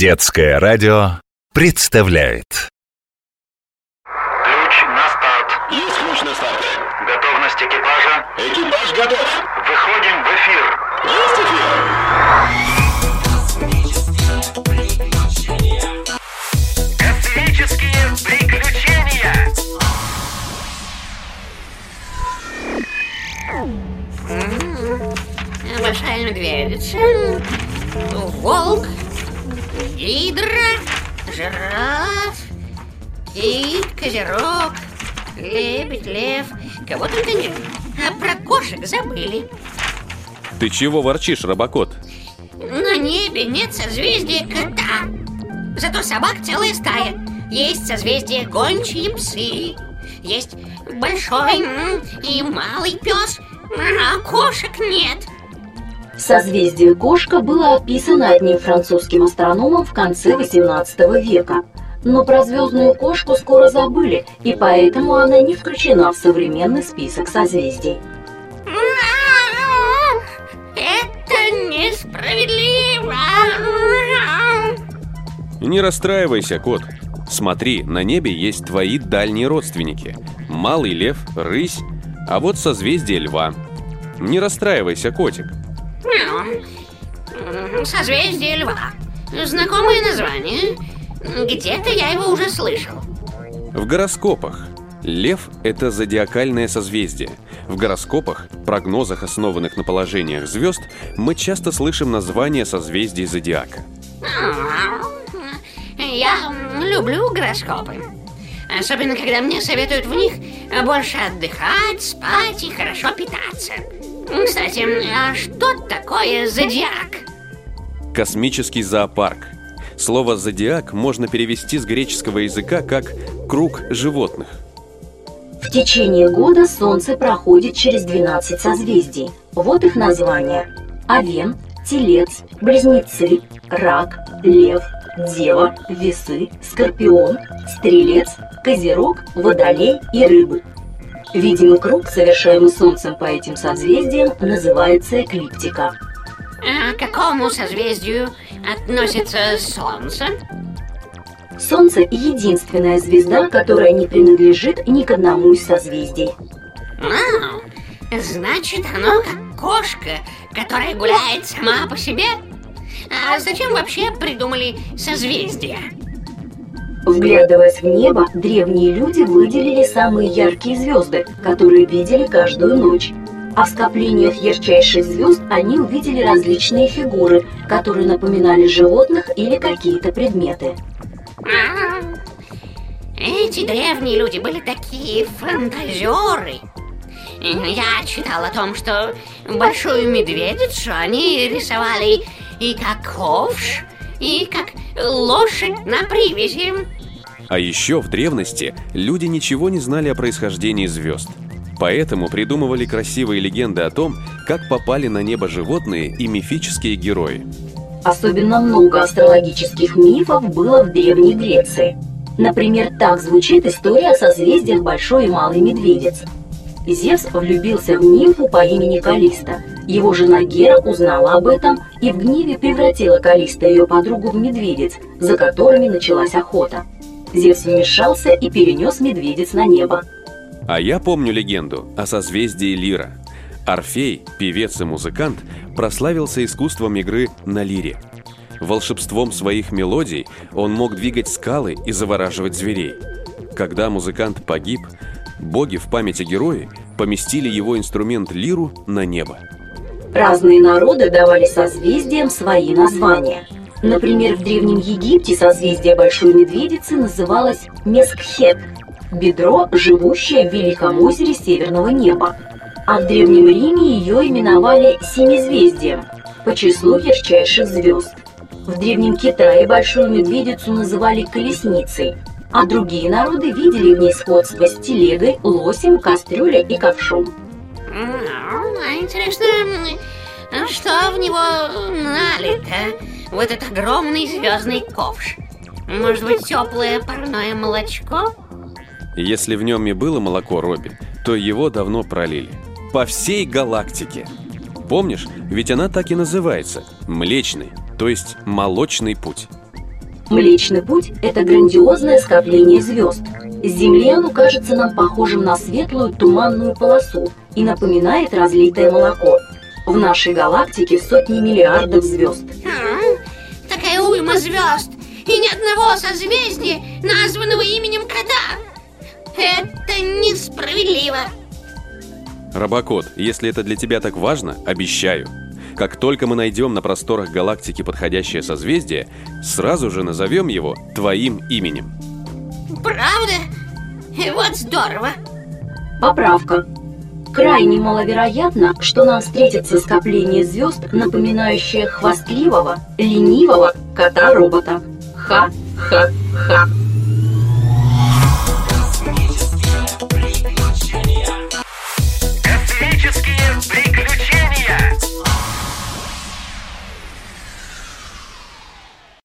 Детское радио представляет Ключ на старт. Есть ключ на старт. Готовность экипажа. Экипаж готов. Выходим в эфир. Есть эфир. Космические приключения. Большая медведица, волк, гидра, жираф, кит, козерог, лебедь, лев. Кого только нет. А про кошек забыли. Ты чего ворчишь, Робокот? На небе нет созвездия кота. Зато собак целая стая. Есть созвездие гончие псы. Есть большой и малый пес, а кошек нет. Созвездие кошка было описано одним французским астрономом в конце XVIII века. Но про звездную кошку скоро забыли, и поэтому она не включена в современный список созвездий. Это несправедливо. Не расстраивайся, кот. Смотри, на небе есть твои дальние родственники. Малый лев, рысь, а вот созвездие льва. Не расстраивайся, котик. Созвездие льва. Знакомое название. Где-то я его уже слышал. В гороскопах. Лев – это зодиакальное созвездие. В гороскопах, прогнозах, основанных на положениях звезд, мы часто слышим название созвездий зодиака. Я люблю гороскопы. Особенно, когда мне советуют в них больше отдыхать, спать и хорошо питаться. Кстати, а что такое зодиак? Космический зоопарк. Слово «зодиак» можно перевести с греческого языка как «круг животных». В течение года Солнце проходит через 12 созвездий. Вот их названия. Овен, Телец, Близнецы, Рак, Лев, Дева, Весы, Скорпион, Стрелец, Козерог, Водолей и Рыбы. Видимый круг, совершаемый Солнцем по этим созвездиям, называется эклиптика. А к какому созвездию относится Солнце? Солнце – единственная звезда, которая не принадлежит ни к одному из созвездий. А, значит, оно как кошка, которая гуляет сама по себе? А зачем вообще придумали созвездия? Вглядываясь в небо, древние люди выделили самые яркие звезды, которые видели каждую ночь. А в скоплениях ярчайших звезд они увидели различные фигуры, которые напоминали животных или какие-то предметы. А, Эти древние люди были такие фантазеры. Я читал о том, что большую медведицу они рисовали и как ковш, и как лошадь на привязи. А еще в древности люди ничего не знали о происхождении звезд. Поэтому придумывали красивые легенды о том, как попали на небо животные и мифические герои. Особенно много астрологических мифов было в Древней Греции. Например, так звучит история о созвездиях Большой и Малый Медведец. Зевс влюбился в нимфу по имени Калиста. Его жена Гера узнала об этом и в гневе превратила Калиста и ее подругу в медведец, за которыми началась охота. Зевс вмешался и перенес медведец на небо. А я помню легенду о созвездии Лира. Орфей, певец и музыкант, прославился искусством игры на лире. Волшебством своих мелодий он мог двигать скалы и завораживать зверей. Когда музыкант погиб, боги в памяти героя поместили его инструмент лиру на небо. Разные народы давали созвездиям свои названия. Например, в Древнем Египте созвездие Большой Медведицы называлось Мескхет – бедро, живущее в Великом озере Северного неба. А в Древнем Риме ее именовали Семизвездием по числу ярчайших звезд. В Древнем Китае Большую Медведицу называли Колесницей, а другие народы видели в ней сходство с телегой, лосем, кастрюлей и ковшом. А интересно, м, что в него налито, в этот огромный звездный ковш? Может быть, теплое парное молочко? Если в нем и было молоко Робби, то его давно пролили. По всей галактике. Помнишь, ведь она так и называется – Млечный, то есть молочный путь. Млечный Путь – это грандиозное скопление звезд. С Земли оно кажется нам похожим на светлую туманную полосу и напоминает разлитое молоко. В нашей галактике сотни миллиардов звезд. Уйма звезд и ни одного созвездия, названного именем кота. Это несправедливо. Робокот, если это для тебя так важно, обещаю. Как только мы найдем на просторах галактики подходящее созвездие, сразу же назовем его твоим именем. Правда? Вот здорово. Поправка. Крайне маловероятно, что нам встретится скопление звезд, напоминающее хвастливого, ленивого кота-робота. Ха-ха-ха.